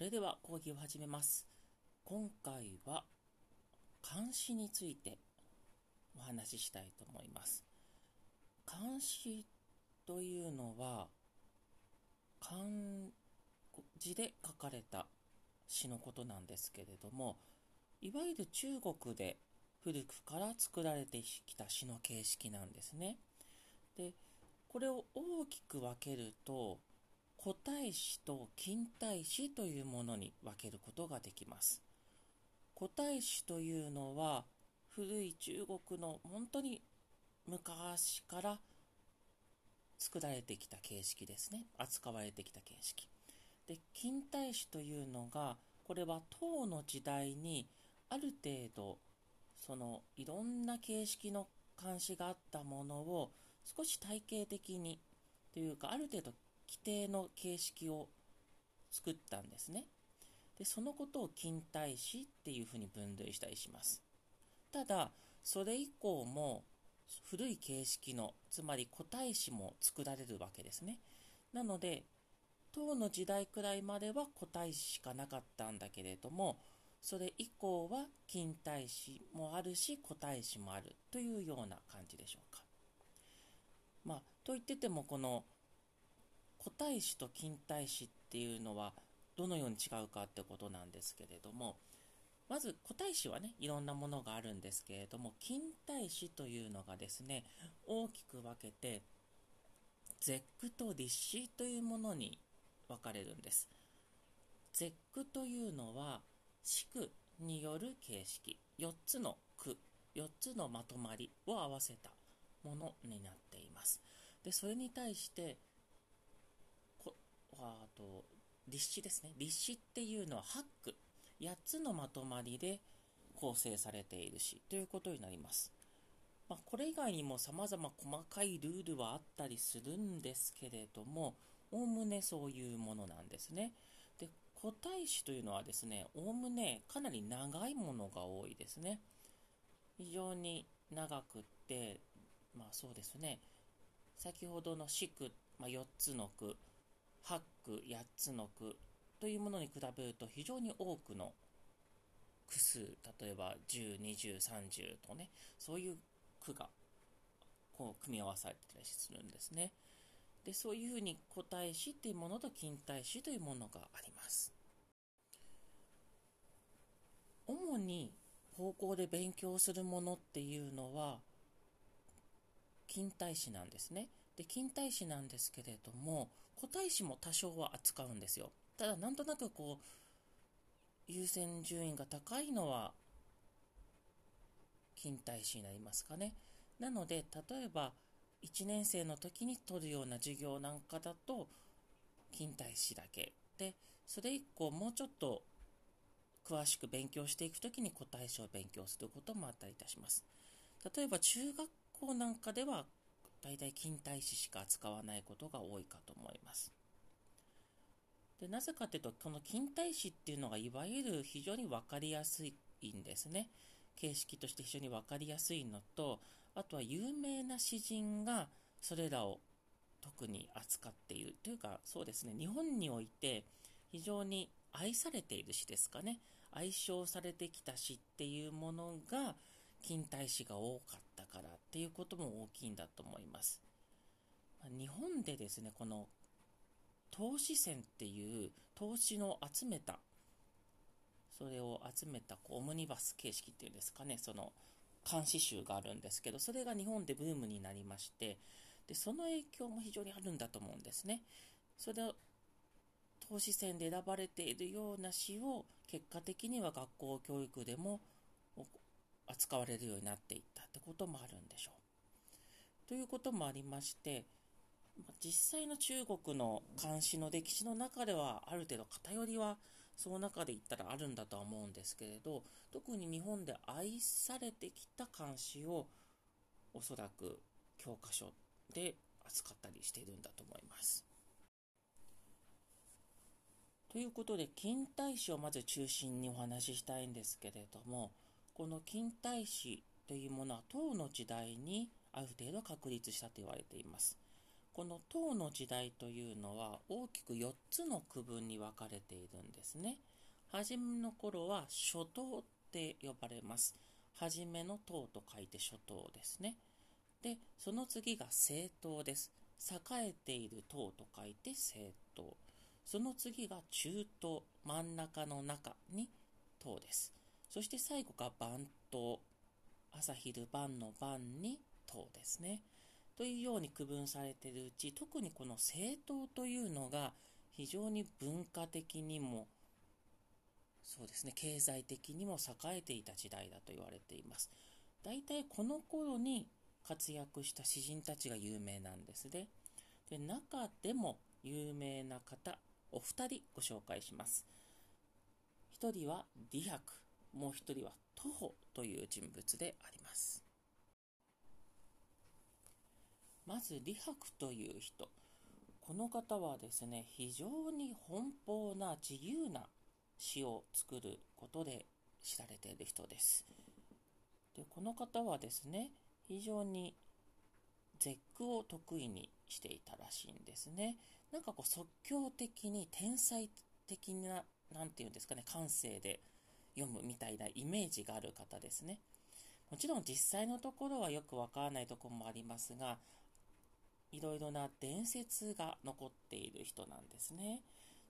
それでは講義を始めます。今回は監視についてお話ししたいと思います。監視というのは漢字で書かれた詩のことなんですけれどもいわゆる中国で古くから作られてきた詩の形式なんですね。でこれを大きく分けると古代史と近代史というものに分けることができます。古代史というのは古い中国の本当に昔から作られてきた形式ですね。扱われてきた形式。で、近代史というのが、これは唐の時代にある程度、そのいろんな形式の監視があったものを少し体系的にというかある程度規定の形式を作ったんですね。で、そのことを近代史っていうふうに分類したりします。ただ、それ以降も古い形式の、つまり古代史も作られるわけですね。なので、唐の時代くらいまでは古代史しかなかったんだけれども、それ以降は近代史もあるし古代史もあるというような感じでしょうか。まあ、と言っててもこの古代史と近代史っていうのはどのように違うかってことなんですけれどもまず古代史はねいろんなものがあるんですけれども近代史というのがですね大きく分けて絶句と立史というものに分かれるんです。絶句というのは四句による形式。4つの句。4つのまとまりを合わせたものになっています。でそれに対してあと立志ですね。立志っていうのは8句8つのまとまりで構成されているしということになります、まあ、これ以外にも様々細かいルールはあったりするんですけれどもおおむねそういうものなんですね。で古代史というのはですねおおむねかなり長いものが多いですね。非常に長くってまあそうですね。先ほどの四句、まあ、4つの句8句8つの句というものに比べると非常に多くの句数例えば102030とねそういう句がこう組み合わされてたりするんですね。でそういうふうに古代史というものと近代史というものがあります。主に高校で勉強するものっていうのは近代史なんですね。で近代史なんですけれども古代史も多少は扱うんですよ。ただなんとなくこう優先順位が高いのは近代史になりますかね。なので例えば1年生の時に取るような授業なんかだと近代史だけ。でそれ以降もうちょっと詳しく勉強していく時に古代史を勉強することもあったりいたします。例えば中学校なんかでは大体近代史しか扱わないことが多いかと思います。でなぜかというと、この近代史っていうのがいわゆる非常に分かりやすいんですね。形式として非常に分かりやすいのと、あとは有名な詩人がそれらを特に扱っているというか、そうですね、日本において非常に愛されている詩ですかね。愛称されてきた詩っていうものが近代史が多かったからっていうことも大きいんだと思います。日本でですね、この投資線っていう投資の集めた、それを集めたこうオムニバス形式っていうんですかね、その監視集があるんですけど、それが日本でブームになりまして、でその影響も非常にあるんだと思うんですね。それを投資線で選ばれているような詩を結果的には学校教育でも扱われるようになっていったってこともあるんでしょう。ということもありまして、実際の中国の監視の歴史の中ではある程度偏りはその中で言ったらあるんだとは思うんですけれど特に日本で愛されてきた監視をおそらく教科書で扱ったりしているんだと思います。ということで近代史をまず中心にお話ししたいんですけれどもこの近代史というものは唐の時代にある程度確立したと言われています。この唐の時代というのは大きく4つの区分に分かれているんですね。初めの頃は初唐って呼ばれます。初めの唐と書いて初唐ですね。で、その次が政党です。栄えている唐と書いて政党。その次が中東、真ん中の中に唐です。そして最後が番頭。朝昼晩の晩に唐ですね。というように区分されているうち、特にこの政党というのが非常に文化的にも、そうですね、経済的にも栄えていた時代だと言われています。大体この頃に活躍した詩人たちが有名なんですね。で中でも有名な方、お二人ご紹介します。一人は李白、もう一人は徒歩という人物であります。まず李白という人。この方はですね、非常に奔放な自由な詩を作ることで知られている人です。でこの方はですね、非常に絶句を得意にしていたらしいんですね。なんかこう即興的に天才的な、なんていうんですかね、感性で読むみたいなイメージがある方ですね。もちろん実際のところはよくわからないところもありますが、いろいろな伝説が残っている人なんですね。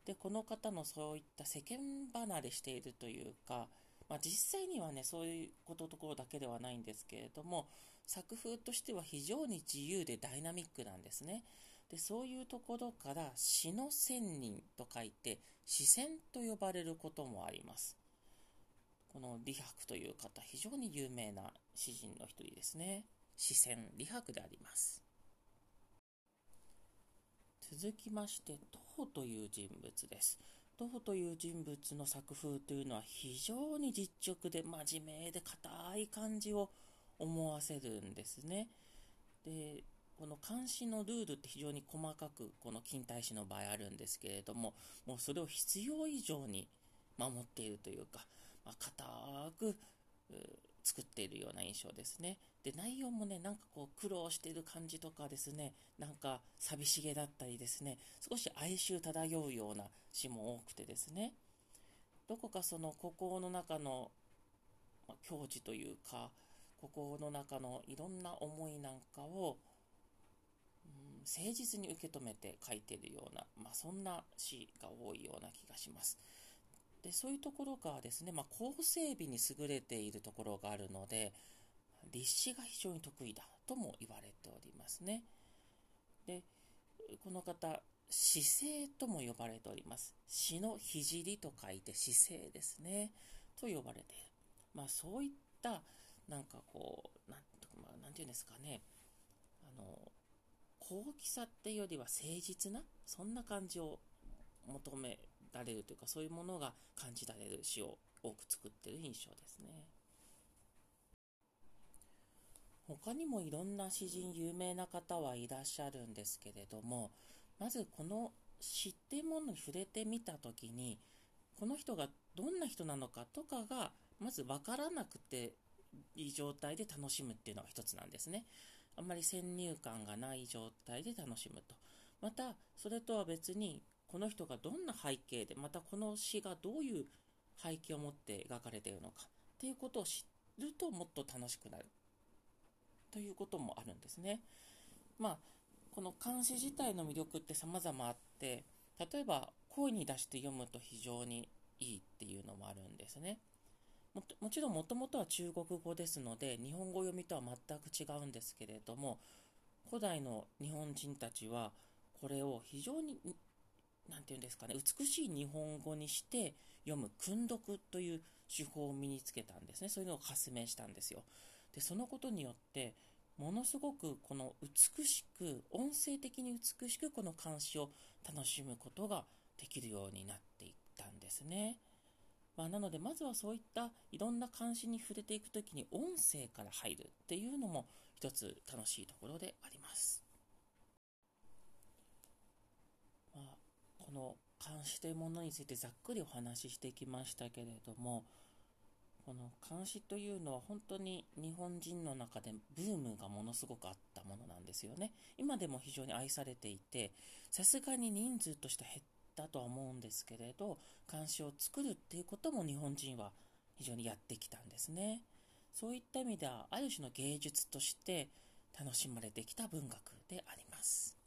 で、この方のそういった世間離れしているというか、まあ、実際にはね、そういうことところだけではないんですけれども、作風としては非常に自由でダイナミックなんですね。で、そういうところから詩の仙人と書いて、詩仙と呼ばれることもあります。この李白という方、非常に有名な詩人の一人ですね。詩仙李白であります。続きまして、徒歩という人物です。徒歩という人物の作風というのは非常に実直で真面目で硬い感じを思わせるんですね。で、この監視のルールって非常に細かくこの近代史の場合あるんですけれども、もうそれを必要以上に守っているというか、まあ、硬く作っているような印象ですね。で、内容もね、なんかこう苦労してる感じとかですね、なんか寂しげだったりですね、少し哀愁漂うような詩も多くてですね、どこかその孤高の中の、まあ、境地というか、孤高の中のいろんな思いなんかを、うん、誠実に受け止めて書いているような、まあ、そんな詩が多いような気がします。でそういうところがですね、まあ、構成美に優れているところがあるので、立志が非常に得意だとも言われておりますね。で、この方、姿勢とも呼ばれております。死の聖と書いて姿勢ですね。と呼ばれている。まあそういった、なんかこう、なんまあ、なんていうんですかね。あの、高貴さっていうよりは誠実な、そんな感じを求められるというか、そういうものが感じられる詩を多く作ってる印象ですね。他にもいろんな詩人、有名な方はいらっしゃるんですけれども、まずこの詩っていうものに触れてみたときに、この人がどんな人なのかとかが、まず分からなくていい状態で楽しむっていうのが一つなんですね。あんまり先入観がない状態で楽しむと。また、それとは別に、この人がどんな背景で、またこの詩がどういう背景を持って描かれているのかっていうことを知るともっと楽しくなるということもあるんですね。まあ、この漢詩自体の魅力って様々あって、例えば声に出して読むと非常にいいっていうのもあるんですね。ももちろんもともとは中国語ですので、日本語読みとは全く違うんですけれども、古代の日本人たちはこれを非常になんていうんですかね、美しい日本語にして読む訓読という手法を身につけたんですね。そういうのを発明したんですよ。で、そのことによって、ものすごくこの美しく、音声的に美しくこの監視を楽しむことができるようになっていったんですね。まあ、なので、まずはそういったいろんな監視に触れていくときに音声から入るっていうのも一つ楽しいところであります。この監視というものについてざっくりお話ししてきましたけれども、この監視というのは本当に日本人の中でブームがものすごくあったものなんですよね。今でも非常に愛されていて、さすがに人数として減ったとは思うんですけれど、漢詩を作るっていうことも日本人は非常にやってきたんですね。そういった意味では、ある種の芸術として楽しまれてきた文学であります。